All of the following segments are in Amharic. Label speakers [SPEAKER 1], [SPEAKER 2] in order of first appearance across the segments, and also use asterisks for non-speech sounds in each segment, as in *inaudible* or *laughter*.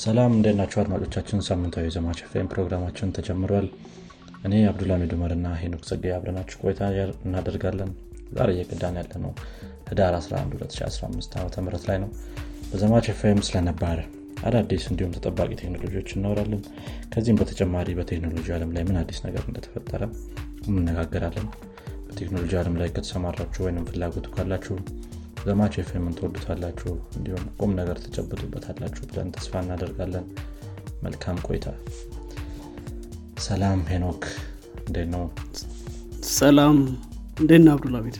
[SPEAKER 1] ሰላም እንዴት ናቸው አድማጮቻችን? ሳምንታዊ ዘማች ፌም ፕሮግራማችን ተጀምሯል። እኔ አብዱልሚድ ኡመር እና ሄኖክ ጸጋ አብረናችሁ ቆይታ እናደርጋለን። ዛሬ እየቀዳን ያለ ነው። ህዳር 11 2015 ዓ ም ላይ ነው። በዘማች ፌም ስለነባረ አዳዲስ እንዲሁም ተጠባቂ ቴክኖሎጂዎች እናወራለን። ከዚህም በተጨማሪ በቴክኖሎጂ አለም ላይ ምን አዲስ ነገር እንደተፈጠረ እንነጋገራለን። በቴክኖሎጂ አለም ላይ ከተሰማራችሁ ወይም ፍላጎቱ ካላችሁ ዘማች ኤፍኤምን ትወዱታላችሁ እንዲሁም ቁም ነገር ትጨብጡበታላችሁ ብለን ተስፋ እናደርጋለን። መልካም ቆይታ። ሰላም ሄኖክ እንዴት ነው?
[SPEAKER 2] ሰላም። እንዴት ነህ አብዱላ ቤት?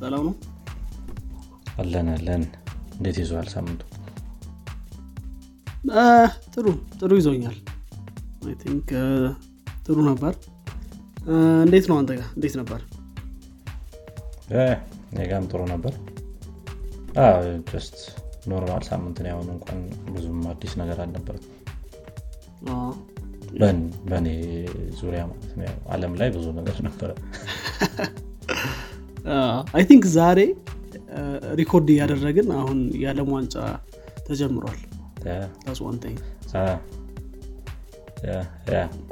[SPEAKER 2] ሰላም ነው?
[SPEAKER 1] አለን አለን። እንዴት ይዘዋል ሳምንቱ?
[SPEAKER 2] ጥሩ ጥሩ ይዞኛል። think ጥሩ ነበር። እንዴት ነው አንተ ጋር? እንዴት ነበር?
[SPEAKER 1] እኔ ጋም ጥሩ ነበር just normal ሳምንት ነው ያሁን እንኳን ብዙም አዲስ ነገር አልነበርም በእኔ ዙሪያ ማለት ነው። አለም ላይ ብዙ ነገር ነበረ።
[SPEAKER 2] I think ዛሬ record እያደረግን አሁን የዓለም ዋንጫ ተጀምሯል።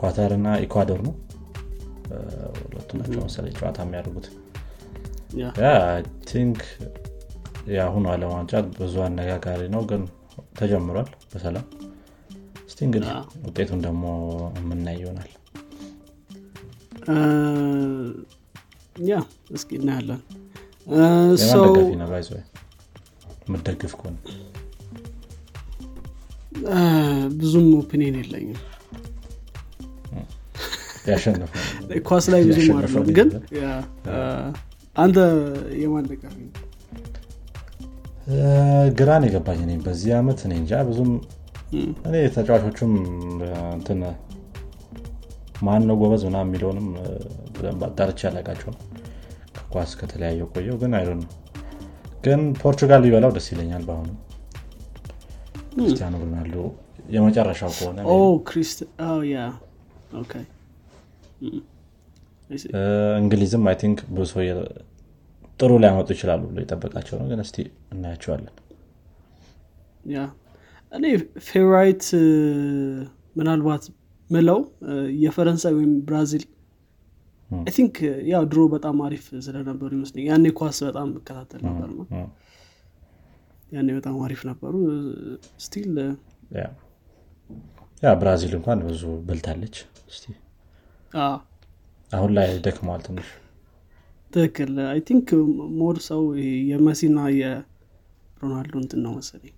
[SPEAKER 1] ኳታር እና ኢኳዶር ነው? ሁለቱ ናቸው መሰለኝ ጨዋታ የሚያደርጉት። think የአሁኑ አለም ዋንጫ ብዙ አነጋጋሪ ነው ግን ተጀምሯል በሰላም። እስቲ እንግዲህ ውጤቱን ደግሞ የምናይ ይሆናል።
[SPEAKER 2] yeah እስኪ እናያለን።
[SPEAKER 1] የምደግፍ ከሆነ።
[SPEAKER 2] ብዙም opinion የለኝም። ኳስ ላይ ብዙም ግን አንተ የማን ደጋፊ ነው?
[SPEAKER 1] ግራን የገባኝ እኔ በዚህ ዓመት እኔ እንጃ ብዙም እኔ ተጫዋቾቹም እንትን ማን ነው ጎበዝ ምና የሚለውንም በደንብ አጣርቼ ያላቃቸው ነው ከኳስ ከተለያየ ቆየው ግን አይዶ ነው ግን ፖርቹጋል ሊበላው ደስ ይለኛል በአሁኑ። ክርስቲያኖ ሮናልዶ የመጨረሻው ከሆነ እንግሊዝም I think የ- ጥሩ ሊያመጡ ይችላሉ ብሎ የጠበቃቸው ነው። ግን እስቲ እናያቸዋለን።
[SPEAKER 2] እኔ favorite ምናልባት ምለው የፈረንሳይ ወይም ብራዚል I think ያው ድሮ በጣም አሪፍ ስለነበሩ ይመስለኝ ያኔ ኳስ በጣም እከታተል ነበር ነው። ያኔ በጣም አሪፍ ነበሩ። still
[SPEAKER 1] yeah yeah ብራዚል እንኳን ብዙ በልታለች። እስቲ አሁን ላይ ደክመዋል ትንሽ
[SPEAKER 2] ትክክል። I think more ሰው የመሲና የሮናልዶ እንትን ነው መሰለኝ።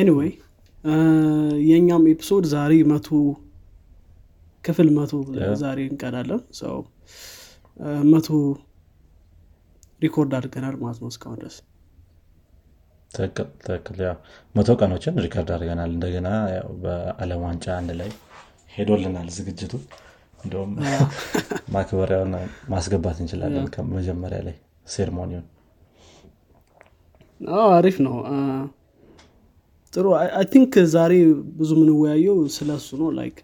[SPEAKER 2] anyway የእኛም episode ዛሬ መቶ ክፍል መቶ. ዛሬ እንቀዳለን። ሰው መቶ record አድርገናል ማለት ነው እስካሁን ድረስ።
[SPEAKER 1] ትክክል መቶ ቀኖችን record አድርገናል። እንደገና በአለም ዋንጫ አንድ ላይ ሄዶልናል ዝግጅቱ እንዲሁም *laughs* ማክበሪያውን ማስገባት እንችላለን ከመጀመሪያ ላይ ceremony
[SPEAKER 2] ውን። አሪፍ ነው። ጥሩ። I think ዛሬ ብዙ የምንወያየው ስለ እሱ ነው። like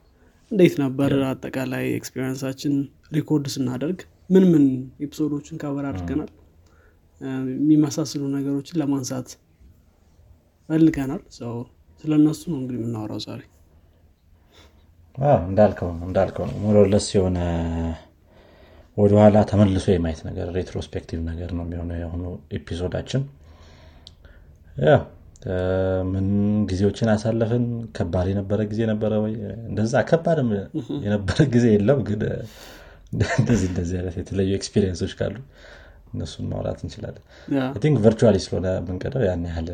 [SPEAKER 2] እንዴት ነበር አጠቃላይ experience ኣችን record ስናደርግ? ምን ምን episode ኦችን cover አድርገናል? የሚመሳሰሉ ነገሮችን ለማንሳት ፈልገናል። ስለ እነሱ ነው እንግዲህ የምናወራው ዛሬ
[SPEAKER 1] እንዳልከው ነው። እንዳልከው ነው more or less የሆነ ወደኋላ ተመልሶ የማየት ነገር retrospective ነገር ነው የሚሆነው የሆኑ episode ኣችን። ምን ጊዜዎችን አሳለፍን? ከባድ የነበረ ጊዜ ነበረ ወይ? እንደዛ ከባድም የነበረ ጊዜ የለም ግን እንደዚህ እንደዚህ አይነት የተለዩ experience ኦች ካሉ እነሱን ማውራት እንችላለን። think virtually ስለሆነ የምንቀደው ያን ያህል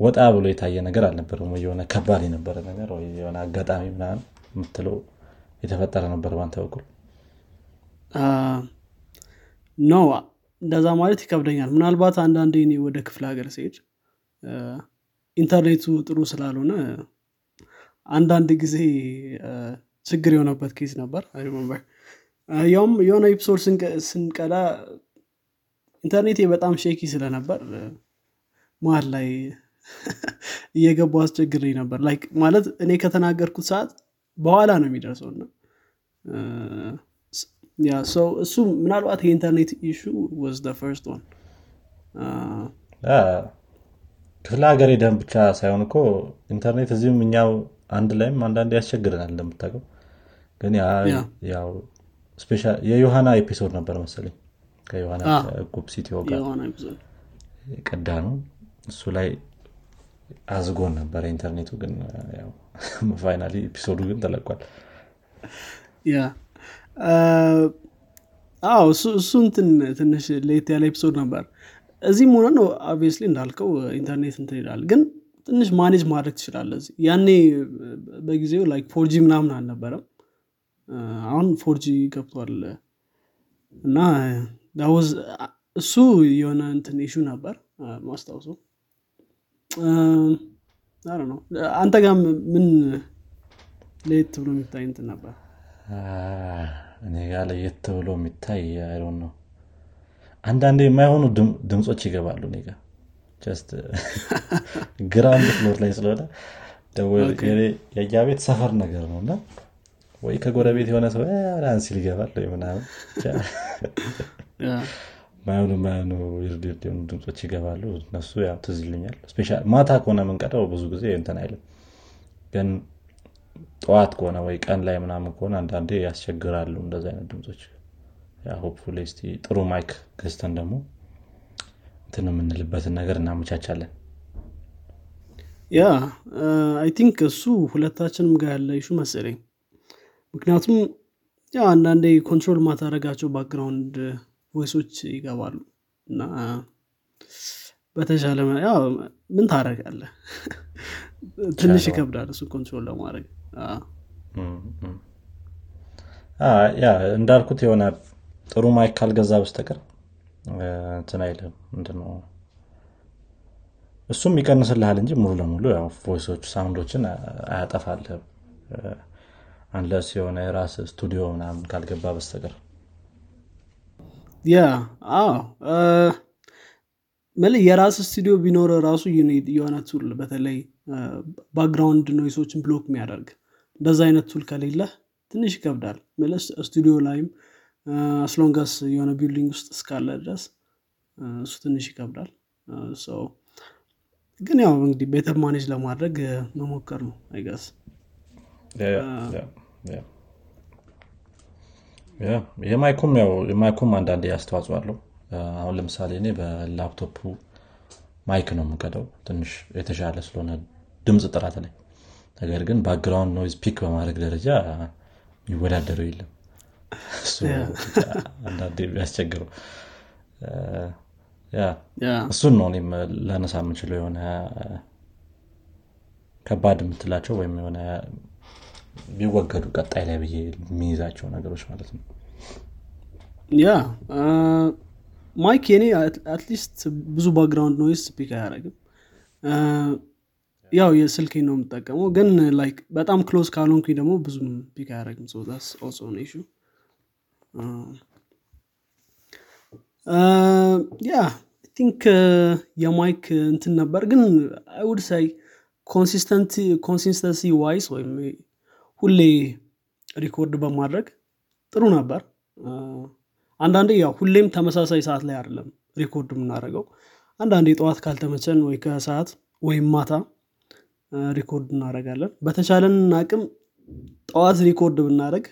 [SPEAKER 1] ወጣ ብሎ የታየ ነገር አልነበረም። ወይ የሆነ ከባድ የነበረ ነገር ወይ የሆነ አጋጣሚ ምናምን የምትለው የተፈጠረ ነበር ባንተ በኩል?
[SPEAKER 2] no እንደዛ ማለት ይከብደኛል። ምናልባት አንዳንዴ እኔ ወደ ክፍለ ሀገር ሲሄድ ኢንተርኔቱ ጥሩ ስላልሆነ አንዳንድ ጊዜ ችግር የሆነበት case ነበር። ያውም የሆነ episode ስንቀ- ስንቀዳ ኢንተርኔቴ በጣም shaky ስለነበር አ፣ መሀል ላይ እየገቡ አስቸግረኝ ነበር። like ማለት እኔ ከተናገርኩት ሰዓት በኋላ ነው የሚደርሰው እና ያ ሰው እሱ ምናልባት የኢንተርኔት issue was first one
[SPEAKER 1] ክፍለ ሀገር ሄደን ብቻ ሳይሆን እኮ ኢንተርኔት እዚህም እኛው አንድ ላይም አንዳንድ ያስቸግረናል እንደምታውቀው። ግን ያው የዮሐና episode ነበር መሰለኝ። ከዮሐና ጉብ ሲቲዮ ጋር ቀዳ ነው እሱ ላይ አዝጎን ነበረ ኢንተርኔቱ ግን *laughs* finally episode ኡ ግን ተለቋል።
[SPEAKER 2] አዎ እሱ እንትን ትንሽ ለየት ያለ episode ነበር። እዚህም ሆነ ነው obviously እንዳልከው ኢንተርኔት እንትን ይላል ግን ትንሽ manage ማድረግ ትችላለህ ያኔ በጊዜው like 4G ምናምን አልነበረም። አሁን 4G ገብቷል። እና እሱ የሆነ እንትን issue ነበር ማስታውሰው ነው አንተ ጋር ምን ለየት ብሎ የሚታይ እንትን ነበር?
[SPEAKER 1] እኔ ጋር ለየት ብሎ የሚታይ irony ው አንዳንዴ የማይሆኑ ድምፆች ይገባሉ እኔ ጋር። *laughs* ground floor ላይ ስለሆነ የያ ቤት ሰፈር ነገር ነው እና ወይ ከጎረቤት የሆነ ሰው ሲል ይገባል ወይ ምናምን ማይሆኑ ማይሆኑ ርድርድ የሆኑ ድምፆች ይገባሉ። እነሱ ያው ትዝ ይልኛል ማታ ከሆነ የምንቀዳው ብዙ ጊዜ እንትን አይልም። ግን ጠዋት ከሆነ ወይ ቀን ላይ ምናምን ከሆነ አንዳንዴ ያስቸግራሉ እንደዚ አይነት ድምፆች hopefully እስቲ ጥሩ mic ገዝተን ደግሞ እንትን የምንልበትን ነገር እናመቻቻለን።
[SPEAKER 2] yeah I think እሱ ሁለታችንም ጋር ያለ issue መሰለኝ። ምክንያቱም ያው አንዳንዴ control ማታረጋቸው background voice ኦች ይገባሉ። እና በተሻለ ያው ምን ታረጋለ *laughs* ትንሽ ይከብዳል እሱ control ለማድረግ።
[SPEAKER 1] yeah እንዳልኩት የሆነ ጥሩ mic ካልገዛ በስተቀር እንትን አይልም። ምንድነው? እሱም ይቀንስልሃል እንጂ ሙሉ ለሙሉ voice ኦች sound ኦችን አያጠፋልህም። unless የሆነ የራስ ስቱዲዮ ምናምን ካልገባ በስተቀር
[SPEAKER 2] yeah well የራስ ስቱዲዮ ቢኖረ ራሱ የሆነ tool በተለይ background noise ኦችን block የሚያደርግ እንደዛ አይነት tool ከሌለ ትንሽ ይከብዳል። መለስ ስቱዲዮ ላይም as long as የሆነ building ውስጥ እስካለ ድረስ እሱ ትንሽ ይከብዳል። ግን ያው እንግዲህ better manage ለማድረግ መሞከር ነው I guess
[SPEAKER 1] የማይኩም ያው የማይኩም አንዳንድ አስተዋጽኦ አለው። አሁን ለምሳሌ እኔ በላፕቶፑ mic ነው የምቀደው ትንሽ የተሻለ ስለሆነ ድምፅ ጥራት ላይ። ነገር ግን background noise pick በማድረግ ደረጃ የሚወዳደረው የለም። አንዳንዴ የሚያስቸግረው። እሱን ነው እኔም ላነሳ የምችለው። የሆነ ከባድ የምትላቸው ወይም የሆነ ቢወገዱ ቀጣይ ላይ ብዬ የሚይዛቸው ነገሮች ማለት ነው?
[SPEAKER 2] yeah mic የኔ at least ብዙ background noise pick አያደረግም ያው የስልኬ ነው የምጠቀመው። ግን like በጣም close ካልሆንኩኝ ደግሞ ብዙም pick አያደረግም so that's also issue። yeah think የ mic እንትን ነበር። ግን I would say consistency wise ወይም ሁሌ record በማድረግ ጥሩ ነበር። አንዳንዴ ያው ሁሌም ተመሳሳይ ሰዓት ላይ አይደለም record የምናደርገው። አንዳንዴ ጠዋት ካልተመቸን ወይ ከሰዓት ወይም ማታ record እናደረጋለን በተቻለን አቅም ጠዋት record ብናደረግ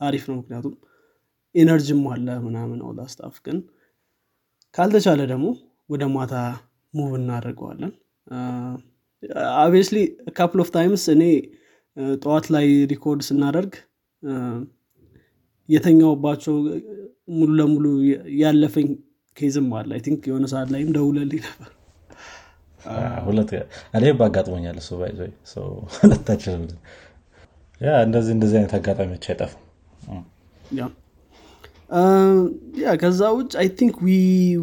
[SPEAKER 2] አሪፍ ነው። ምክንያቱም energy ም አለ ምናምን stuff ግን ካልተቻለ ደግሞ ወደ ማታ move እናደርገዋለን። obviously couple of times እኔ ጠዋት ላይ record ስናደርግ የተኛውባቸው ሙሉ ለሙሉ ያለፈኝ case ም አለ። I think የሆነ ሰዓት ላይም ደውለልኝ ነበር።
[SPEAKER 1] እኔም አጋጥሞኛል እሱ by the way ሁለታችን yeah እንደዚህ እንደዚህ አይነት አጋጣሚዎች አይጠፉም።
[SPEAKER 2] yeah ከዛ ውጭ I think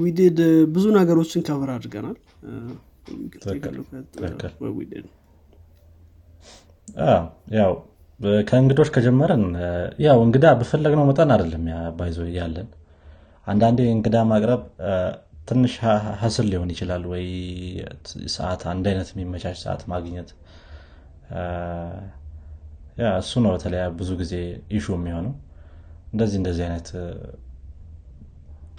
[SPEAKER 2] we did ብዙ ነገሮችን cover አድርገናል
[SPEAKER 1] ያው ከእንግዶች ከጀመረን ያው እንግዳ በፈለግነው መጠን አይደለም by the way ያለን። አንዳንዴ እንግዳ ማቅረብ ትንሽ hassle ሊሆን ይችላል ወይ ሰዓት አንድ አይነት የሚመቻች ሰዓት ማግኘት። እሱ ነው በተለያ ብዙ ጊዜ issue የሚሆነው። እንደዚህ እንደዚህ አይነት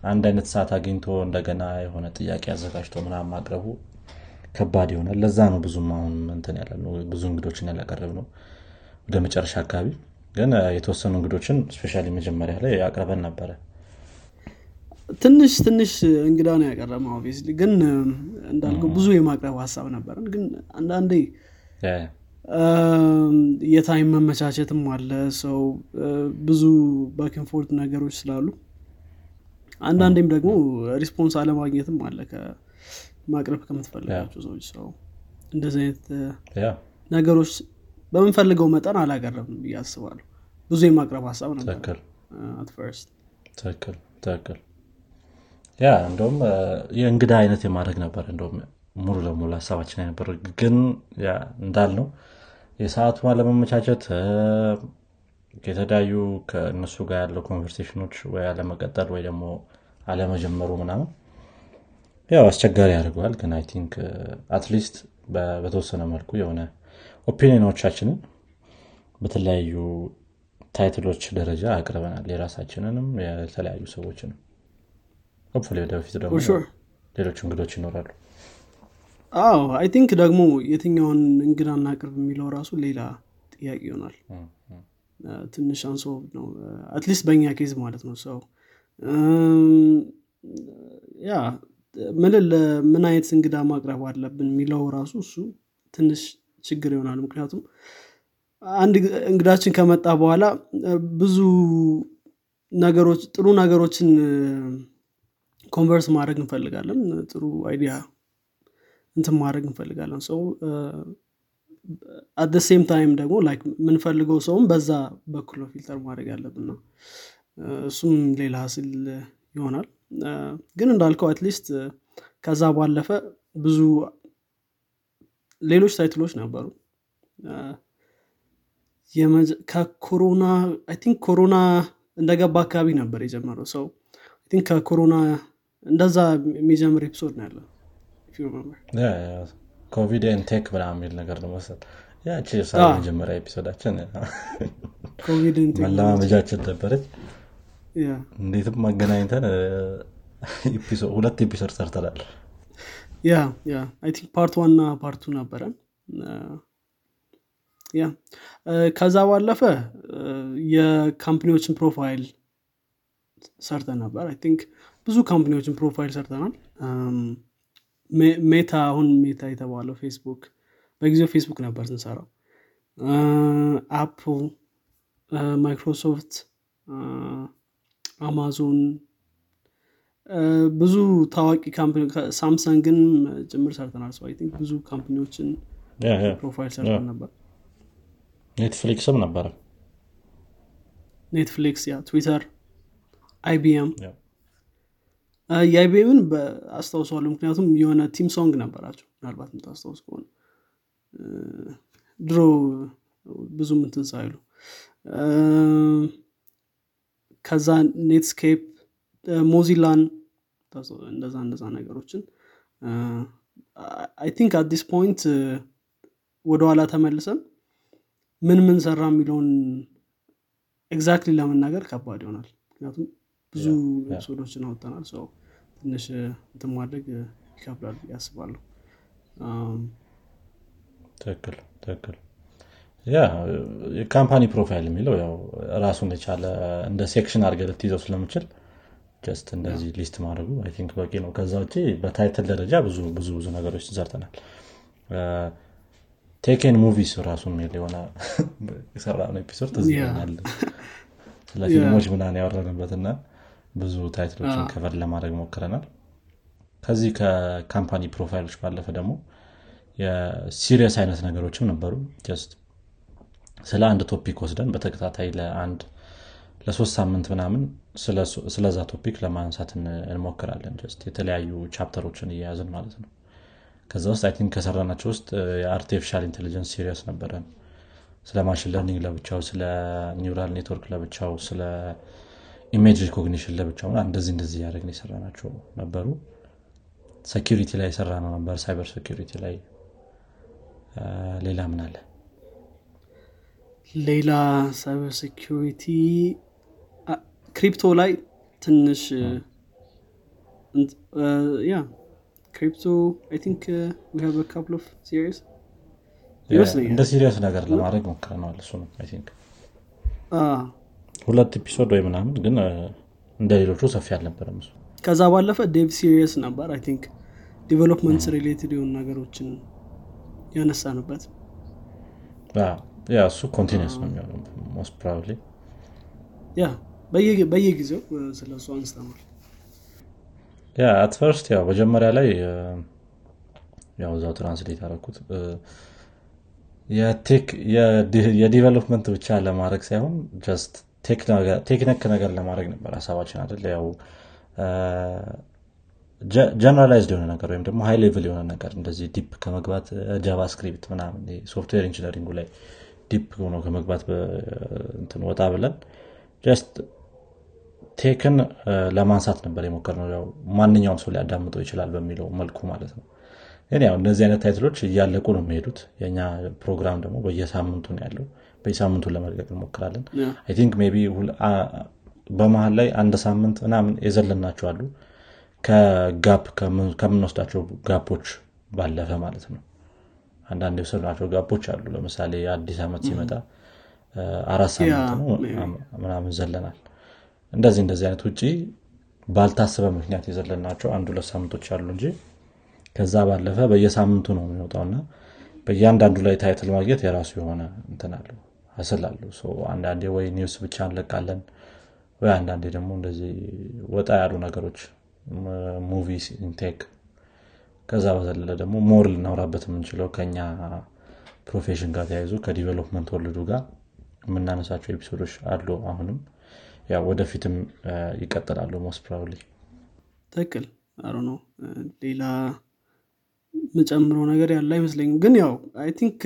[SPEAKER 1] አንድ አይነት ሰዓት አግኝቶ እንደገና የሆነ ጥያቄ አዘጋጅቶ ምናምን ማቅረቡ ከባድ ይሆናል። ለዛ ነው ብዙም አሁን እንትን ያለ ነው ብዙ እንግዶችን ያላቀረብ ነው ወደ መጨረሻ አካባቢ። ግን የተወሰኑ እንግዶችን specially መጀመሪያ ላይ አቅርበን ነበረ።
[SPEAKER 2] ትንሽ ትንሽ እንግዳ ነው obviously ግን እንዳልከው ብዙ የማቅረብ ሀሳብ ነበረን። ግን አንዳንዴ የ time መመቻቸትም አለ። so ብዙ back and forth ነገሮች ስላሉ አንዳንዴም ደግሞ response አለማግኘትም አለ ማቅረብ ከምትፈልጋቸው ሰዎች so እንደዚህ አይነት ነገሮች በምንፈልገው መጠን አላቀረብም ብዬ አስባለሁ። ብዙ የማቅረብ ሀሳብ ነበር
[SPEAKER 1] ትክክል። ትክክል yeah እንደውም የእንግዳ አይነት የማድረግ ነበር እንደውም ሙሉ ለሙሉ ሀሳባችን ነበር። ግን እንዳልነው የሰዓቱ አለመመቻቸት የተለያዩ ከእነሱ ጋር ያለው conversation ኦች ወይ አለመቀጠል ወይ ደግሞ አለመጀመሩ ምናምን ያው አስቸጋሪ ያደርገዋል። ግን I think at least በተወሰነ መልኩ የሆነ opinion ኦቻችንን በተለያዩ title ኦች ደረጃ አቅርበናል። የራሳችንንም የተለያዩ ሰዎችንም hopefully ወደፊት ደግሞ ሌሎች እንግዶች ይኖራሉ።
[SPEAKER 2] አዎ I think ደግሞ የትኛውን እንግዳ እናቅርብ የሚለው ራሱ ሌላ ጥያቄ ይሆናል። ትንሽ አንሶ ነው። at least በእኛ case ማለት ነው። so yeah ምን አይነት እንግዳ ማቅረብ አለብን የሚለው ራሱ እሱ ትንሽ ችግር ይሆናል። ምክንያቱም አንድ እንግዳችን ከመጣ በኋላ ብዙ ነገሮች ጥሩ ነገሮችን converse ማድረግ እንፈልጋለን። ጥሩ idea እንትን ማድረግ እንፈልጋለን። so at the same time ደግሞ like የምንፈልገው ሰውም በዛ በኩል filter ማድረግ ያለብን ነው እሱም ሌላ hassle ይሆናል ግን እንዳልከው at least ከዛ ባለፈ ብዙ ሌሎች title ኦች ነበሩ። ከኮሮና think ኮሮና እንደገባ አካባቢ ነበር የጀመረው። so think ከኮሮና እንደዛ የሚጀምር episode ነው ያለው።
[SPEAKER 1] ኮቪድ tech ምና የሚል ነገር ነው መሰል ያቺ መጀመሪያ episode ኣችን መለማመጃችን ነበረች እንዴትም ማገናኝተን ሁለት episode ሰርተናል።
[SPEAKER 2] yeah yeah I think part one ና part two ነበረ ያ ከዛ ባለፈ የካምፕኒዎችን ፕሮፋይል ሰርተን ነበር። አይ ቲንክ ብዙ ካምፕኒዎችን ፕሮፋይል ሰርተናል። ሜታ አሁን ሜታ የተባለው ፌስቡክ በጊዜው ፌስቡክ ነበር ስንሰራው። አፕል ማይክሮሶፍት አማዞን ብዙ ታዋቂ ሳምሰንግን ጭምር ሰርተናል። ሰው ቲንክ ብዙ ካምፕኒዎችን ፕሮፋይል ሰርተን ነበር።
[SPEAKER 1] ኔትፍሊክስም ነበረ።
[SPEAKER 2] ኔትፍሊክስ ያ ትዊተር አይቢኤም። የአይቢኤምን አስታውሰዋለሁ። ምክንያቱም የሆነ ቲም ሶንግ ነበራቸው። ምናልባት የምታስታውስ ከሆነ ድሮ ብዙ ምንትን ሳይሉ ከዛ ኔትስኬፕ ሞዚላን እንደዛ እንደዛ ነገሮችን አይ ቲንክ አዲስ ፖይንት ወደኋላ ተመልሰን ምን ምን ሰራ የሚለውን ኤግዛክትሊ ለመናገር ከባድ ይሆናል። ምክንያቱም ብዙ ኤፒሶዶችን አወጠናል ሰው ትንሽ እንትን ማድረግ ይከብዳል ያስባለሁ
[SPEAKER 1] ትክክል ትክክል ያ የካምፓኒ ፕሮፋይል የሚለው ያው ራሱን የቻለ እንደ ሴክሽን አድርገ ልትይዘው ስለምችል ጀስት እንደዚህ ሊስት ማድረጉ አይ ቲንክ በቂ ነው። ከዛ ውጭ በታይትል ደረጃ ብዙ ብዙ ብዙ ነገሮች ሰርተናል። ቴኬን ሙቪስ ራሱ የሚል የሆነ *laughs* የሰራ ነው ኤፒሶድ ትዝኛል *laughs* ስለ ፊልሞች ምናን ያወረንበት እና ብዙ ታይትሎችን ከቨር ለማድረግ ሞክረናል። ከዚህ ከካምፓኒ ፕሮፋይሎች ባለፈ ደግሞ የሲሪየስ አይነት ነገሮችም ነበሩ። ጀስት ስለ አንድ ቶፒክ ወስደን በተከታታይ ለአንድ ለሶስት ሳምንት ምናምን ስለዛ ቶፒክ ለማንሳት እንሞክራለን። የተለያዩ ቻፕተሮችን እየያዝን ማለት ነው። ከዛ ውስጥ አይ ከሰራናቸው ውስጥ የአርቲፊሻል ኢንቴሊጀንስ ሲሪየስ ነበረን። ስለ ማሽን ለርኒንግ ለብቻው ስለ ኒውራል ኔትወርክ ለብቻው ስለ ኢሜጅ ሪኮግኒሽን ለብቻው እንደዚህ እንደዚህ ያደረግን የሰራናቸው ነበሩ። ሴኪሪቲ ላይ የሰራ ነው ነበር ሳይበር ሴኪሪቲ ላይ። ሌላ ምን አለ
[SPEAKER 2] ሌላ ሳይበር ሴኪሪቲ ክሪፕቶ ላይ ትንሽ ያ ክሪፕቶ አይ ቲንክ ዊ ሃቭ ካፕል ኦፍ ሲሪስ
[SPEAKER 1] እንደ ሲሪየስ ነገር ለማድረግ ሞክረነዋል እሱ ነው አይ ቲንክ
[SPEAKER 2] አ፣
[SPEAKER 1] ሁለት ኤፒሶድ ወይ ምናምን ግን እንደ ሌሎቹ ሰፊ አልነበረም እሱ።
[SPEAKER 2] ከዛ ባለፈ ዴቭ ሲሪየስ ነበር አይ ቲንክ ዲቨሎፕመንት ሪሌትድ የሆኑ ነገሮችን ያነሳንበት
[SPEAKER 1] እሱ ኮንቲኒስ ነው የሚሆነው ሞስት ፕሮባብሊ
[SPEAKER 2] ያ በየ- በየጊዜው ስለ እሱ አንስተናል
[SPEAKER 1] ያ አት ፈርስት ያው መጀመሪያ ላይ እ፣ ያው እዛው ትራንስሌት የዲ- የዲቨሎፕመንት ብቻ ለማድረግ ሳይሆን ጀስት ቴክኒክ ነገር ለማድረግ ነበር ሀሳባችን አይደል? ያው ጀነራላይዝድ የሆነ ነገር ወይም ደግሞ ሃይ ሌቭል የሆነ ነገር እንደዚህ ዲፕ ከመግባት ጃቫስክሪፕት ምናምን ሶፍትዌር ኢንጂነሪንጉ ላይ ዲፕ ሆኖ ከመግባት ወጣ ብለን ጀስት ቴክን ለማንሳት ነበር የሞከርነው። ማንኛውም ሰው ሊያዳምጠው ይችላል በሚለው መልኩ ማለት ነው። ግን ያው እነዚህ አይነት ታይትሎች እያለቁ ነው የሚሄዱት። የኛ ፕሮግራም ደግሞ በየሳምንቱ ነው ያለው። በየሳምንቱ ለመልቀቅ እንሞክራለን። አይ ቲንክ ሜይ ቢ በመሀል ላይ አንድ ሳምንት ምናምን የዘለናቸው አሉ። ከጋፕ ከምን- ከምንወስዳቸው ጋፖች ባለፈ ማለት ነው አንዳንድ የወሰድናቸው ጋፖች አሉ። ለምሳሌ አዲስ ዓመት ሲመጣ አራት ሳምንት ነው ምናምን ዘለናል። እንደዚህ እንደዚህ አይነት ውጭ ባልታሰበ ምክንያት የዘለናቸው አንድ ሁለት ሳምንቶች አሉ እንጂ ከዛ ባለፈ በየሳምንቱ ነው የሚወጣው እና በእያንዳንዱ ላይ ታይትል ማግኘት የራሱ የሆነ አለው ሶ አንዳንዴ ወይ ኒውስ ብቻ እንለቃለን ወይ አንዳንዴ ደግሞ እንደዚህ ወጣ ያሉ ነገሮች ሙቪ ኢንቴክ ከዛ በዘለለ ደግሞ ሞር ልናውራበት የምንችለው ከኛ ፕሮፌሽን ጋር ተያይዞ ከዲቨሎፕመንት ወርልዱ ጋር የምናነሳቸው ኤፒሶዶች አሉ አሁንም። ያው ወደፊትም ይቀጥላሉ ሞስት ፕሮባብሊ
[SPEAKER 2] ትክክል። አሮ ነው ሌላ የምጨምረው ነገር ያለ አይመስለኝም። ግን ያው አይ ቲንክ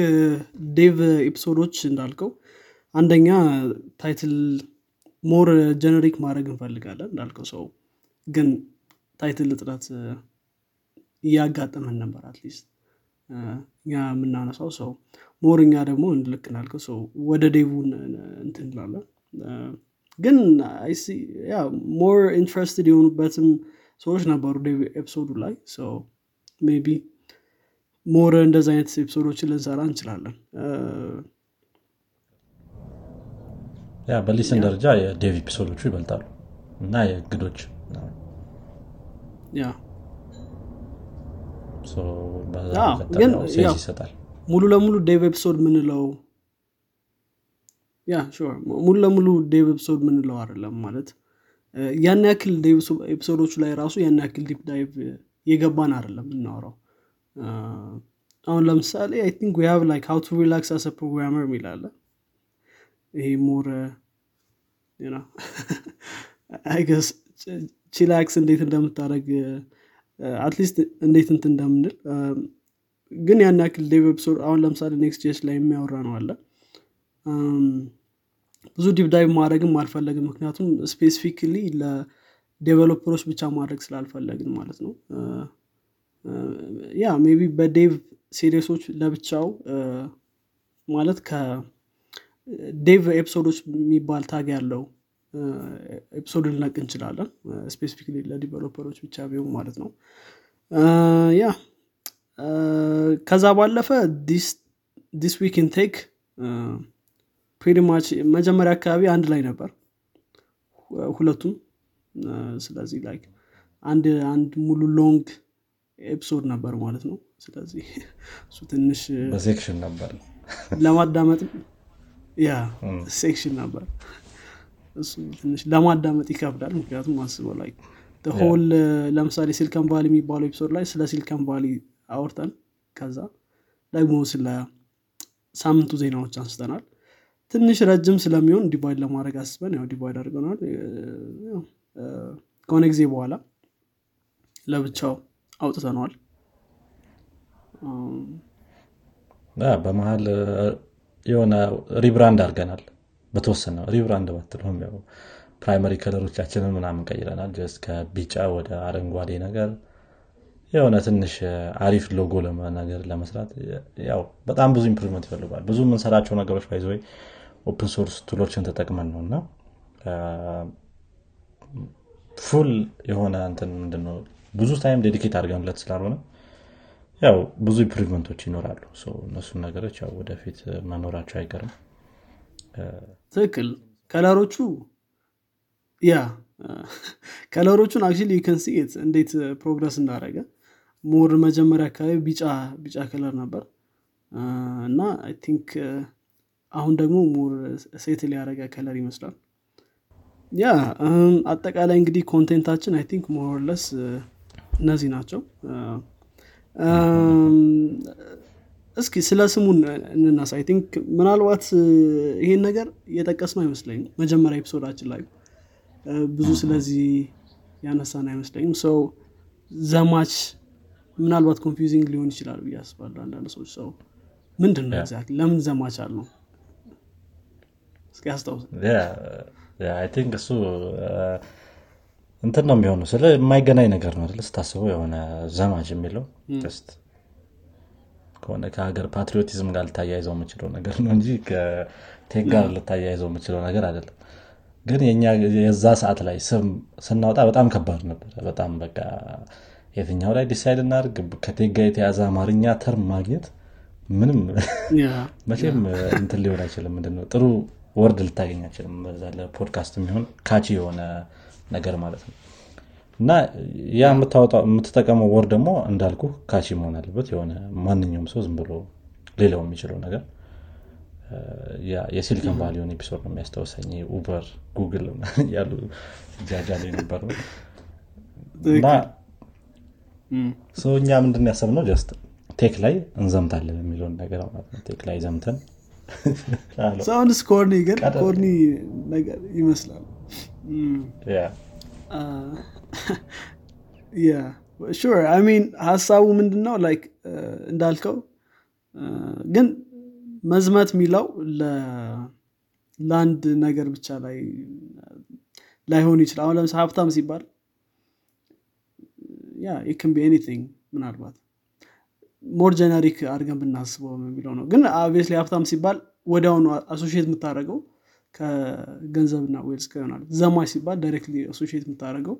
[SPEAKER 2] ዴቭ ኤፒሶዶች እንዳልከው አንደኛ ታይትል ሞር ጀነሪክ ማድረግ እንፈልጋለን እንዳልከው ሰው ግን ታይትል እጥረት እያጋጠመን ነበር አትሊስት እኛ የምናነሳው ሰው ሞር እኛ ደግሞ ልክ እንዳልከው ሰው ወደ ዴቡን እንትን እንላለን። ግን ሞር ኢንትረስትድ የሆኑበትም ሰዎች ነበሩ ዴቭ ኤፒሶዱ ላይ ሜቢ ሞር እንደዚ አይነት ኤፒሶዶችን ልንሰራ እንችላለን።
[SPEAKER 1] ያ በሊስን ደረጃ የዴቭ ኤፒሶዶቹ ይበልጣሉ እና የእግዶች
[SPEAKER 2] ያ
[SPEAKER 1] ሶ በዛ
[SPEAKER 2] አዎ፣
[SPEAKER 1] መቀጠል
[SPEAKER 2] ግን
[SPEAKER 1] ይሰጣል።
[SPEAKER 2] ሙሉ ለሙሉ ዴቭ ኤፒሶድ ምንለው? ያ ሙሉ ለሙሉ ዴቭ ኤፒሶድ ምንለው አይደለም ማለት ያን ያክል dev episode ኦቹ ላይ ራሱ ያን ያክል deep dive የገባን አይደለም እናወራው አሁን ለምሳሌ I think we have like how to relax as programmer የሚል አለ ይሄ more I guess *laughs* relax እንዴት እንደምታደረግ at least እንዴት እንት እንደምንል። ግን ያን ያክል dev episode አሁን ለምሳሌ Next.js ላይ የሚያወራ ነው አለ። ብዙ deep dive ማድረግም አልፈለግም። ምክንያቱም specifically ለ developer ኦች ብቻ ማድረግ ስላልፈለግን ማለት ነው። yeah maybe በ dev series ኦች ለብቻው ማለት ከ dev episode ኦች የሚባል tag ያለው episode ልነቅ እንችላለን። specifically ለ developer ኦች ብቻ ቢሆን ማለት ነው። yeah። ከዛ ባለፈ This Week in Tech pretty much መጀመሪያ አካባቢ አንድ ላይ ነበር። ሁለቱም ስለዚህ like አንድ አንድ ሙሉ long episode ነበር ማለት ነው። ስለዚህ እሱ ትንሽ በ
[SPEAKER 1] section ነበር።
[SPEAKER 2] ለማዳመጥ ያ section ነበር ትንሽ ለማዳመጥ ይከብዳል። ምክንያቱም አስበው ላይ ሆል ለምሳሌ Silicon Valley የሚባለው episode ላይ ስለ Silicon Valley አውርተን ከዛ ደግሞ ስለ ሳምንቱ ዜናዎች አንስተናል። ትንሽ ረጅም ስለሚሆን divide ለማድረግ አስበን ያው divide አድርገናል። ከሆነ ጊዜ በኋላ ለብቻው አውጥተነዋል።
[SPEAKER 1] በመሀል የሆነ rebrand አድርገናል በተወሰነ rebrand ባትለውም ያው primary color ኦቻችንን ምናምን ቀይረናል። just ከቢጫ ወደ አረንጓዴ ነገር የሆነ ትንሽ አሪፍ ሎጎ ለመ- ነገር ለመስራት ያው በጣም ብዙ improvement ይፈልጓል ብዙ የምንሰራቸው ነገሮች ባይዘ open source tool ኦችን ተጠቅመን ነው እና full የሆነ እንትን ምንድነው ብዙ time dedicate አድርገንለት ስላልሆነ ያው ብዙ improvement ኦች ይኖራሉ። እነሱን ነገሮች ያው ወደፊት መኖራቸው አይቀርም
[SPEAKER 2] ትክክል። color ኦቹ yeah color ኦቹን actually can see እንዴት progress እንዳደረገ። more መጀመሪያ አካባቢ ቢጫ ቢጫ color ነበር። እና I think አሁን ደግሞ more settle ያደረገ color ይመስላል። yeah አጠቃላይ እንግዲህ content ኣችን I think more or less እነዚህ ናቸው እስኪ ስለ ስሙን እንናስ I think ምናልባት ይሄን ነገር እየጠቀስነው አይመስለኝም መጀመሪያ episode ኣችን ላይ። ብዙ ስለዚህ ያነሳን አይመስለኝም። so ዘማች ምናልባት confusing ሊሆን ይችላል ብዬ አስባለሁ አንዳንድ ሰዎች። so ምንድን ነው exact ለምን ዘማች አልነው እስኪ አስታውስ
[SPEAKER 1] think እሱ እንትን ነው የሚሆነው። ስለ የማይገናኝ ነገር ነው ስታስበው የሆነ ዘማች የሚለው ስ ከሆነ ከሀገር patriotism ጋር ልታያይዘው የምችለው ነገር ነው እንጂ ከ tech ጋር ልታያይዘው የምችለው ነገር አይደለም። ግን የዛ ሰዓት ላይ ስም ስናወጣ በጣም ከባድ ነበር። በጣም በቃ የትኛው ላይ decide እናድርግ? ከ tech ጋ የተያዘ አማርኛ term ማግኘት ምንም *laughs* መቼም እንትን ሊሆን አይችልም። ምንድነው? ጥሩ word ልታገኝ አይችልም። ለፖድካስት የሚሆን catchy የሆነ ነገር ማለት ነው እና ያ የምትጠቀመው word ደግሞ እንዳልኩ catchy መሆን አለበት። የሆነ ማንኛውም ሰው ዝም ብሎ ሊለው የሚችለው ነገር የ Silicon Valley ኡን episode ነው የሚያስታውሰኝ። ኡበር ጉግል ያሉ ጃጃ ላይ ነበር እና so እኛ ምንድን ያሰብነው? just tech ላይ እንዘምታለን የሚለውን ነገር ማለት ነው። tech ላይ ዘምተን
[SPEAKER 2] Sounds corny ግን corny ነገር ይመስላል sure I mean ሀሳቡ ምንድነው? like እንዳልከው ግን መዝመት የሚለው ለአንድ ነገር ብቻ ላይ ላይሆን ይችላል። አሁን ለምሳሌ ሀብታም ሲባል yeah it can be anything ምናልባት more generic አድርገን ብናስበው የሚለው ነው። ግን obviously ሀብታም ሲባል ወዲያውኑ associate የምታደረገው ከገንዘብና wealth ይሆናል። ዘማች ሲባል directly associate የምታደረገው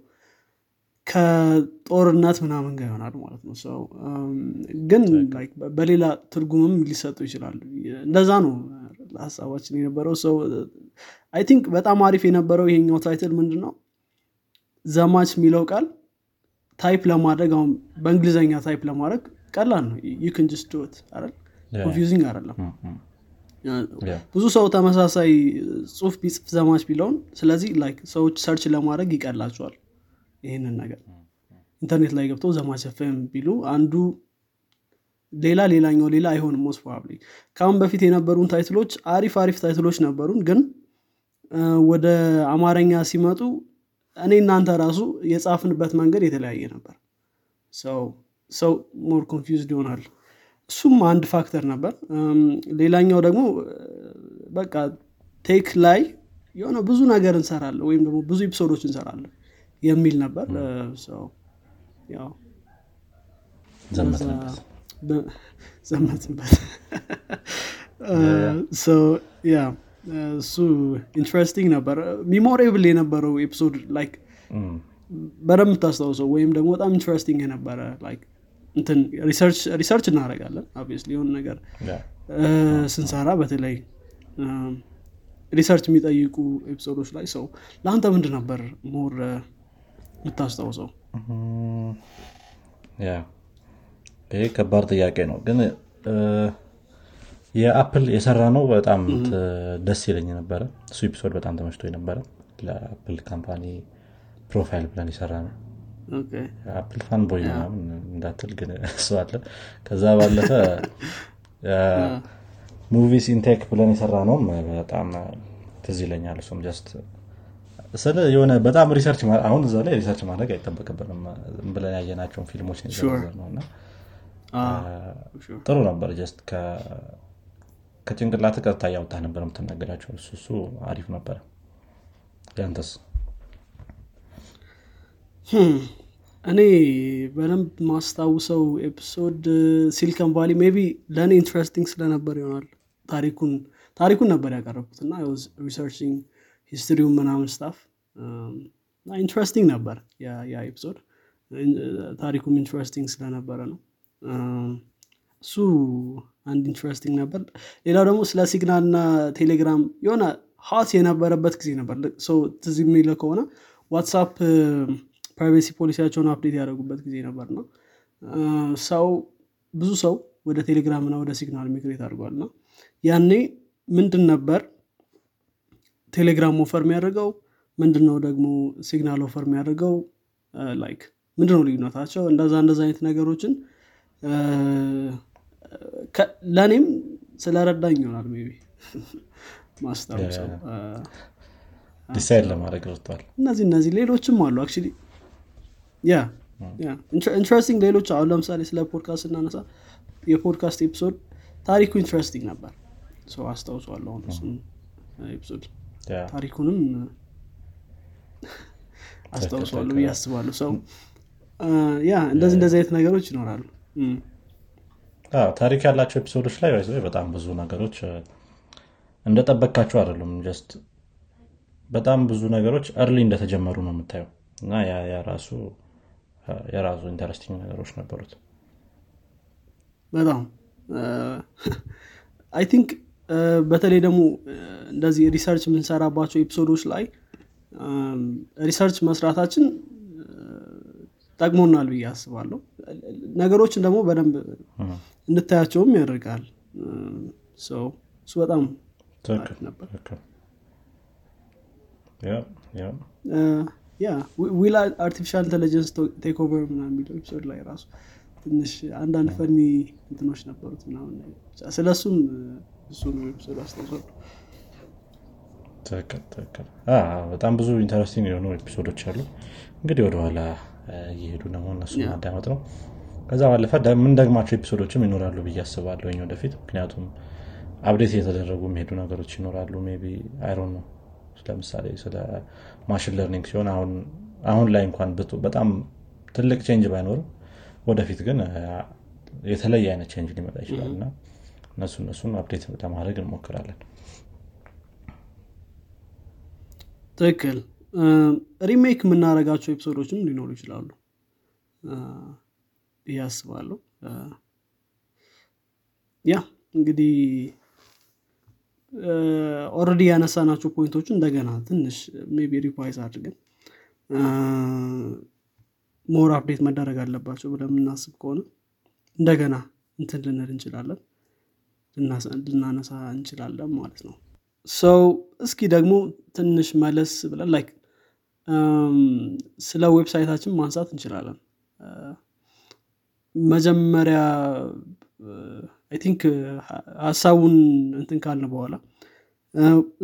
[SPEAKER 2] ከጦርነት ምናምን ጋር ይሆናል ማለት ነው። ሰው ግን በሌላ ትርጉምም ሊሰጡ ይችላሉ እንደዛ ነው ሀሳባችን የነበረው። so I think በጣም አሪፍ የነበረው ይሄኛው title ምንድን ነው ዘማች የሚለው ቃል type ለማድረግ አሁን በእንግሊዝኛ type ለማድረግ ቀላል ነው። you can just do it አይደል? confusing አይደለም ብዙ ሰው ተመሳሳይ ጽሁፍ ቢጽፍ ዘማች ቢለውን ስለዚህ ሰዎች search ለማድረግ ይቀላቸዋል ይህንን ነገር። ኢንተርኔት ላይ ገብተው ዘማች ፍም ቢሉ አንዱ ሌላ ሌላኛው ሌላ አይሆንም most probably ከአሁን በፊት የነበሩን title ኦች አሪፍ አሪፍ title ኦች ነበሩን ግን ወደ አማርኛ ሲመጡ እኔ እናንተ ራሱ የጻፍንበት መንገድ የተለያየ ነበር። so more confused ይሆናል እሱም አንድ factor ነበር። ሌላኛው ደግሞ በቃ tech ላይ የሆነ ብዙ ነገር እንሰራለን ወይም ደግሞ ብዙ episode ኦች እንሰራለን የሚል ነበር። ያው ዘመትንበት *laughs* yeah እሱ interesting ነበር። memorable የነበረው episode like በደንብ የምታስታውሰው ወይም ደግሞ በጣም interesting የነበረ እንትን research እናደረጋለን obviously የሆን ነገር ስንሰራ በተለይ research የሚጠይቁ episode ኦች ላይ so ለአንተ ምንድ ነበር more የምታስታውሰው?
[SPEAKER 1] ይህ ከባድ ጥያቄ ነው። ግን የአፕል የሰራ ነው በጣም ደስ ይለኝ ነበረ። እሱ episode በጣም ተመችቶ ነበረ ለአፕል company profile ብለን የሰራ ነው አፕል fan boy ምናምን እንዳትል ግን እሱ አለ። ከዛ ባለፈ *laughs* movies in tech ብለን የሰራ ነውም በጣም ትዝ ይለኛል። እሱም just ስለ የሆነ በጣም research አሁን እዛ ላይ research ማድረግ አይጠበቅብንም። ብለን ያየናቸውን ፊልሞች ነው እና ጥሩ ነበር። just ከጭንቅላት ቀጥታ እያወጣ ነበር የምትናገራቸው። እሱ እሱ አሪፍ ነበረ ያንተስ
[SPEAKER 2] እኔ በደንብ ማስታውሰው episode ሲሊከን ቫሊ maybe ለእኔ interesting ስለነበር ይሆናል ታሪኩን ታሪኩን ነበር ያቀረብኩት እና researching history ውን ምናምን stuff interesting ነበር ያ episode ታሪኩም interesting ስለነበረ ነው። እሱ አንድ interesting ነበር። ሌላው ደግሞ ስለ ሲግናል እና ቴሌግራም የሆነ hot የነበረበት ጊዜ ነበር። so ትዝ የሚለ ከሆነ ዋትሳፕ privacy policy ያቸውን update ያደረጉበት ጊዜ ነበር ነው ሰው ብዙ ሰው ወደ ቴሌግራም እና ወደ ሲግናል migrate አድርጓል። እና ያኔ ምንድን ነበር? ቴሌግራም offer የሚያደርገው ምንድን ነው ደግሞ ሲግናል offer የሚያደርገው? like ምንድን ነው ልዩነታቸው? እንደዛ እንደዛ አይነት ነገሮችን ለእኔም ስለረዳኝ ይሆናል ቢ ማስታውሰው
[SPEAKER 1] decide ለማድረግ ረድቷል።
[SPEAKER 2] እነዚህ እነዚህ ሌሎችም አሉ። actually ያ interesting ሌሎች አሁን ለምሳሌ ስለ ፖድካስት እናነሳ የ podcast episode ታሪኩ interesting ነበር። so አስታውሰዋለሁ አሁን እሱን episode ታሪኩንም *laughs* አስታውሰዋለሁ ብዬ አስባለሁ። so yeah እንደዚህ እንደዚህ አይነት ነገሮች ይኖራሉ።
[SPEAKER 1] ታሪክ ያላቸው episode ኦች ላይ ይዘ በጣም ብዙ ነገሮች እንደጠበቃቸው አይደሉም። just በጣም ብዙ ነገሮች early እንደተጀመሩ ነው የምታየው። እና የራሱ የራሱ interesting ነገሮች ነበሩት።
[SPEAKER 2] በጣም I think በተለይ ደግሞ እንደዚህ research የምንሰራባቸው episode ኦች ላይ research መስራታችን ጠቅሞናል ብዬ አስባለሁ። ነገሮችን ደግሞ በደንብ እንታያቸውም ያደርጋል። እሱ በጣም ነበር ያ will artificial intelligence take over የሚለው episode ላይ ራሱ ትንሽ አንዳንድ funny እንትኖች ነበሩት ምናምን ስለ እሱም እሱ episode አስታውሷል
[SPEAKER 1] በጣም ብዙ interesting የሆኑ episode ኦች አሉ። እንግዲህ ወደኋላ እየሄዱ ደግሞ እነሱ ማዳመጥ ነው። ከዛ ባለፈ የምንደግማቸው episode ኦችም ይኖራሉ ብዬ አስባለሁ ወደፊት። ምክንያቱም update እየተደረጉ የሚሄዱ ነገሮች ይኖራሉ። ቢ አይሮ ነው ለምሳሌ ስለ machine learning ሲሆን አሁን ላይ እንኳን በጣም ትልቅ change ባይኖርም ወደፊት ግን የተለየ አይነት change ሊመጣ ይችላል እና እነሱ እነሱን update ለማድረግ እንሞክራለን።
[SPEAKER 2] ትክክል። remake የምናደረጋቸው episode ኦችም ሊኖሩ ይችላሉ። ይህ አስባለሁ። yeah እንግዲህ already ያነሳናቸው point ኦች እንደገና ትንሽ ቢ revise አድርገን more update መደረግ አለባቸው ብለን የምናስብ ከሆነ እንደገና እንትን ልንል እንችላለን። ልናነሳ እንችላለን ማለት ነው። so እስኪ ደግሞ ትንሽ መለስ ብለን like ስለ website ኣችን ማንሳት እንችላለን። መጀመሪያ I think ሀሳቡን እንትን ካልን በኋላ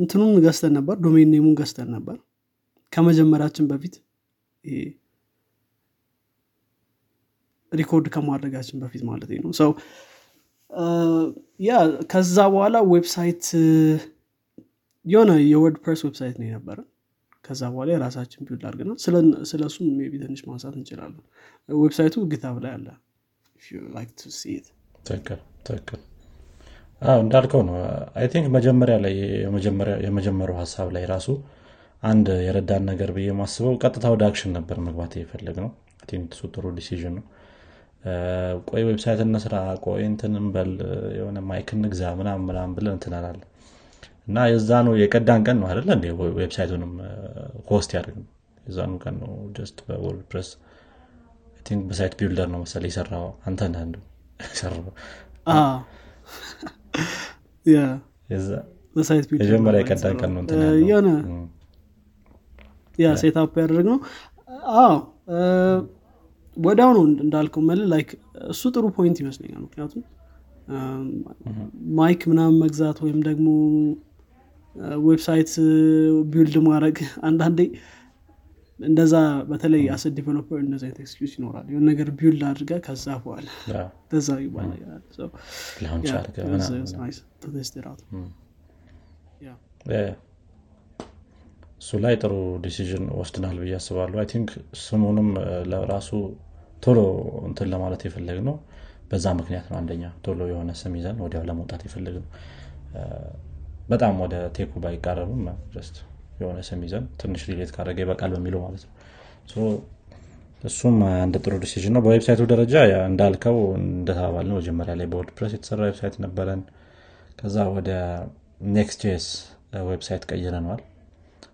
[SPEAKER 2] እንትኑን ገዝተን ነበር domain name ኡን ገዝተን ነበር። ከመጀመሪያችን በፊት record ከማድረጋችን በፊት ማለት ነው። so yeah ከዛ በኋላ website የሆነ የወርድ ፕሬስ website ነው የነበረ ከዛ በኋላ የራሳችን build አድርገናል። ስለ እሱም ቢ ትንሽ ማንሳት እንችላለን። website ኡ GitHub ላይ አለ
[SPEAKER 1] ትክክል እንዳልከው ነው። I think መጀመሪያ ላይ የመጀመሪያው ሀሳብ ላይ ራሱ አንድ የረዳን ነገር ብዬ ማስበው ቀጥታ ወደ action ነበር መግባት የፈለግ ነው እሱ ጥሩ decision ነው። ቆይ website እንስራ ቆይ እንትን እንበል የሆነ mic እንግዛ ምናም ምናም ብለን እንትናላለን እና የዛኑ የቀዳን ቀን ነው አደለ እንደ website ኡንም host ያደርግ የዛኑ ቀን ነው just በወርድፕሬስ think በ site builder ነው መሰለ የሰራው አንተ ነህ እንዱ የመጀመሪያ የቀዳን ቀን ነው
[SPEAKER 2] የሆነ ያ setup ያደረግ ነው አዎ ወዲያው ነው እንዳልከው መል like እሱ ጥሩ point ይመስለኛል። ምክንያቱም ማይክ ምናምን መግዛት ወይም ደግሞ website build ማድረግ አንዳንዴ እንደዛ በተለይ as developer እንደዚ አይነት excuse ይኖራል። የሆነ ነገር build አድርገ ከዛ በኋላ ይባል
[SPEAKER 1] እሱ ላይ ጥሩ decision ወስድናል ብዬ አስባለሁ። I think ስሙንም ለራሱ ቶሎ እንትን ለማለት የፈለግነው በዛ ምክንያት ነው። አንደኛ ቶሎ የሆነ ስም ይዘን ወዲያው ለመውጣት የፈለግነው በጣም ወደ tech ኩ ባይቃረብም የሆነ ስም ይዘን ትንሽ relate ካደረገ ይበቃል በሚለው ማለት ነው። እሱም አንድ ጥሩ decision ነው። በ website ኡ ደረጃ እንዳልከው እንደተባባል ነው። መጀመሪያ ላይ በ WordPress የተሰራ website ነበረን። ከዛ ወደ Next.js website ቀይረነዋል።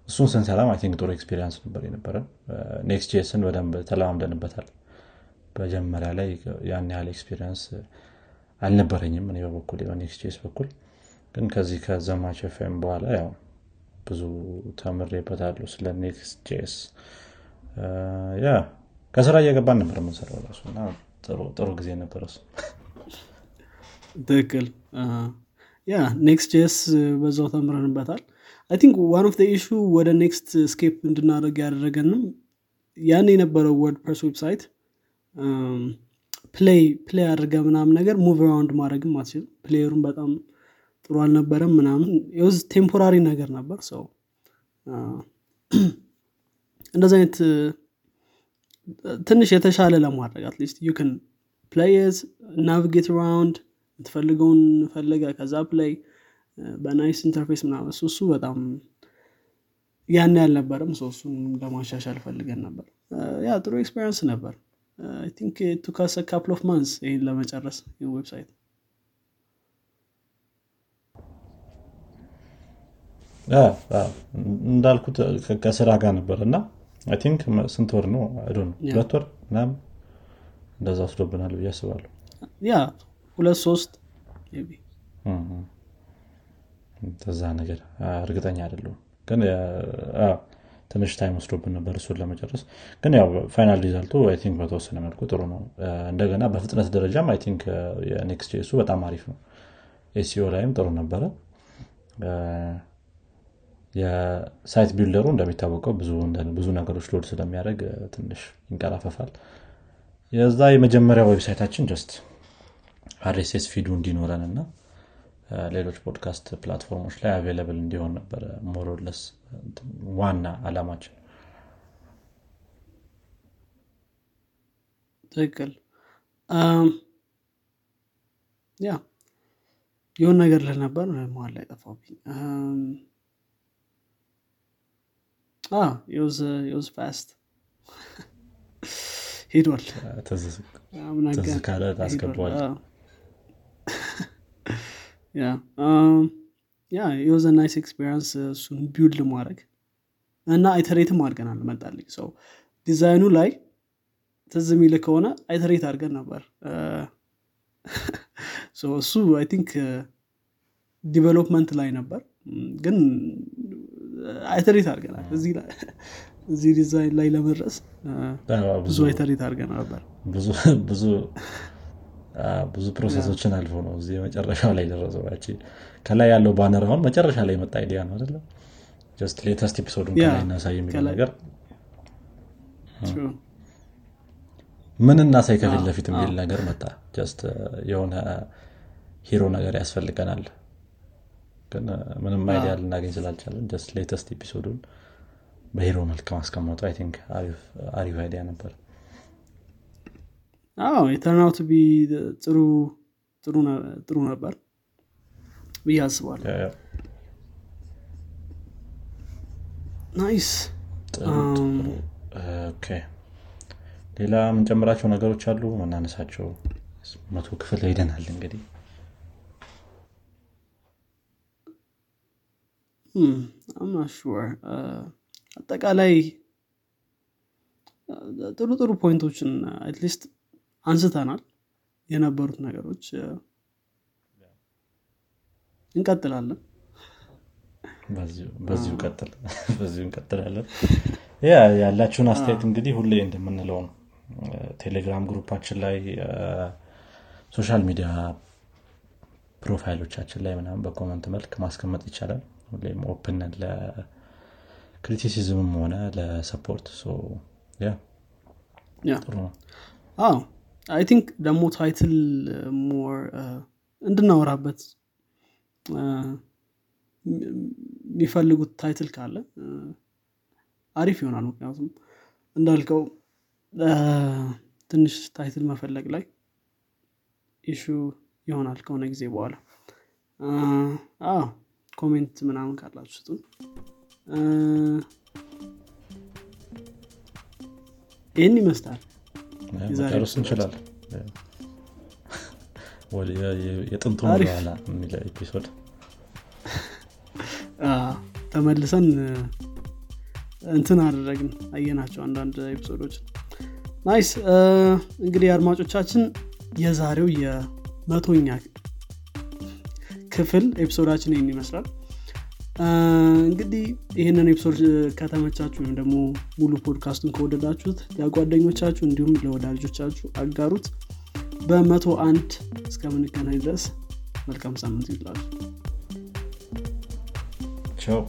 [SPEAKER 1] እሱን ስንሰራም አይ ጥሩ experience ነበር የነበረን። Next.js ን በደንብ ተለማምደንበታል። መጀመሪያ ላይ ያን ያህል experience አልነበረኝም እኔ በበኩል በ Next.js በኩል። ግን ከዚህ ከዘማች ኤፍኤም በኋላ ያው ብዙ ተምሬበታለሁ ስለ Next.js yeah ከስራ እየገባን ነበር የምንሰራው ራሱ ጥሩ ጊዜ ነበር እሱ።
[SPEAKER 2] ትክክል። Yeah Next.js በዛው ተምረንበታል። አይ ቲንክ ዋን ኦፍ ኢሹ ወደ ኔክስት ስኬፕ እንድናደርግ ያደረገንም ያን የነበረው ወርድ ፕረስ ዌብሳይት ፕሌይ ፕሌይ አድርገ ምናምን ነገር ሙቭ ራውንድ ማድረግም አትችልም። ፕሌየሩን በጣም ጥሩ አልነበረም ምናምን የውዝ ቴምፖራሪ ነገር ነበር ሰው *clears throat* እንደዚህ አይነት ትንሽ የተሻለ ለማድረግ አትሊስት ዩ ን ፕሌይስ ናቪጌት ራውንድ የምትፈልገውን ፈለገ ከዛ play በ nice interface ምናምን እሱ እሱ በጣም ያን ያልነበረም so እሱን ለማሻሻል ፈልገን ነበር። Yeah ጥሩ experience ነበር። think took us couple of months ይህን ለመጨረስ website
[SPEAKER 1] እንዳልኩት ከስራ ጋር ነበር እና think ስንት ወር ነው? I don't know ሁለት ወር ምናምን እንደዛ ወስዶብናል ብዬ አስባለሁ።
[SPEAKER 2] Yeah ሁለት ሶስት
[SPEAKER 1] ተዛ ነገር እርግጠኛ አይደለሁም። ግን ትንሽ time ወስዶብን ነበር እሱን ለመጨረስ። ግን ያው final result ኡ I think በተወሰነ መልኩ ጥሩ ነው። እንደገና በፍጥነት ደረጃም I think የ Next እሱ በጣም አሪፍ ነው። SEO ላይም ጥሩ ነበረ የ site builder ኡ እንደሚታወቀው ብዙ ነገሮች load ስለሚያደርግ ትንሽ ይንቀራፈፋል የዛ የመጀመሪያ website ኣችን just RSS feed ኡ እንዲኖረን እና ሌሎች podcast platform ኦች ላይ available እንዲሆን ነበረ more or less ዋና አላማችን።
[SPEAKER 2] ትክክል። Yeah የሆነ ነገር ልል ነበር መሀል ላይ ጠፋብኝ It was fast *laughs* ሄዷል።
[SPEAKER 1] ትዝ ካለ ታስገባዋል *laughs*
[SPEAKER 2] Yeah it was a nice experience እሱን build ማድረግ እና iterate ም አድርገናል መጣልኝ so design ኡ ላይ ትዝ የሚል ከሆነ iterate አድርገን ነበር። *laughs* እሱ I think development ላይ ነበር። ግን iterate አድርገናል። እዚህ ዲዛይን ላይ ለመድረስ ብዙ iterate አድርገን ነበር።
[SPEAKER 1] ብዙ ብዙ process ኦችን አልፎ ነው እዚህ መጨረሻው ላይ ደረሰው ከላይ ያለው banner አሁን መጨረሻ ላይ የመጣ idea ነው አደለ just latest episode ኡን ከላይ እናሳይ የሚለው ነገር። ምን እናሳይ ከፊት ለፊት የሚል ነገር መጣ? just የሆነ hero ነገር ያስፈልገናል ግን ምንም idea ልናገኝ ስላልቻለን just latest episode ኡን በ hero መልክ ማስቀመጡ I think አሪፍ idea ነበር።
[SPEAKER 2] አዎ it turned out to be ጥሩ ጥሩ ነበር ብዬ አስባለሁ። Nice
[SPEAKER 1] ሌላ የምንጨምራቸው ነገሮች አሉ? መናነሳቸው መቶ ክፍል ሄደናል እንግዲህ
[SPEAKER 2] አምናሹር አጠቃላይ ጥሩ ጥሩ ፖይንቶችን አትሊስት አንስተናል የነበሩት ነገሮች እንቀጥላለን።
[SPEAKER 1] በዚሁ ቀጥል *laughs* በዚሁ እንቀጥላለን። Yeah ያላችሁን አስተያየት እንግዲህ ሁሌ እንደምንለው ነው። ቴሌግራም group ኣችን ላይ social media profile ኦቻችን ላይ ምናምን በ comment መልክ ማስቀመጥ ይቻላል ሁሌም open ነን ለ criticism ም ሆነ ለ support ጥሩ ነው።
[SPEAKER 2] አዎ I think ደግሞ title more እንድናወራበት የሚፈልጉት title ካለ አሪፍ ይሆናል። ምክንያቱም እንዳልከው ትንሽ title መፈለግ ላይ issue ይሆናል ከሆነ ጊዜ በኋላ comment ምናምን ካላችሁ ስጡን። ይህን ይመስላል
[SPEAKER 1] መጨረስ እንችላለን። የጥንቱን
[SPEAKER 2] አሪፍ።
[SPEAKER 1] በኋላ የሚለው
[SPEAKER 2] episode። ተመልሰን እንትን አደረግን አየናቸው አንዳንድ episode ኦች። nice። እንግዲህ አድማጮቻችን የዛሬው የመቶኛ ክፍል episode ኣችን ይህን ይመስላል። እንግዲህ ይህንን episode ከተመቻችሁ ወይም ደግሞ ሙሉ ፖድካስቱን ከወደዳችሁት ለጓደኞቻችሁ እንዲሁም ለወዳጆቻችሁ አጋሩት። በመቶ አንድ እስከምንገናኝ ድረስ መልካም ሳምንት ይላሉ
[SPEAKER 1] ቻው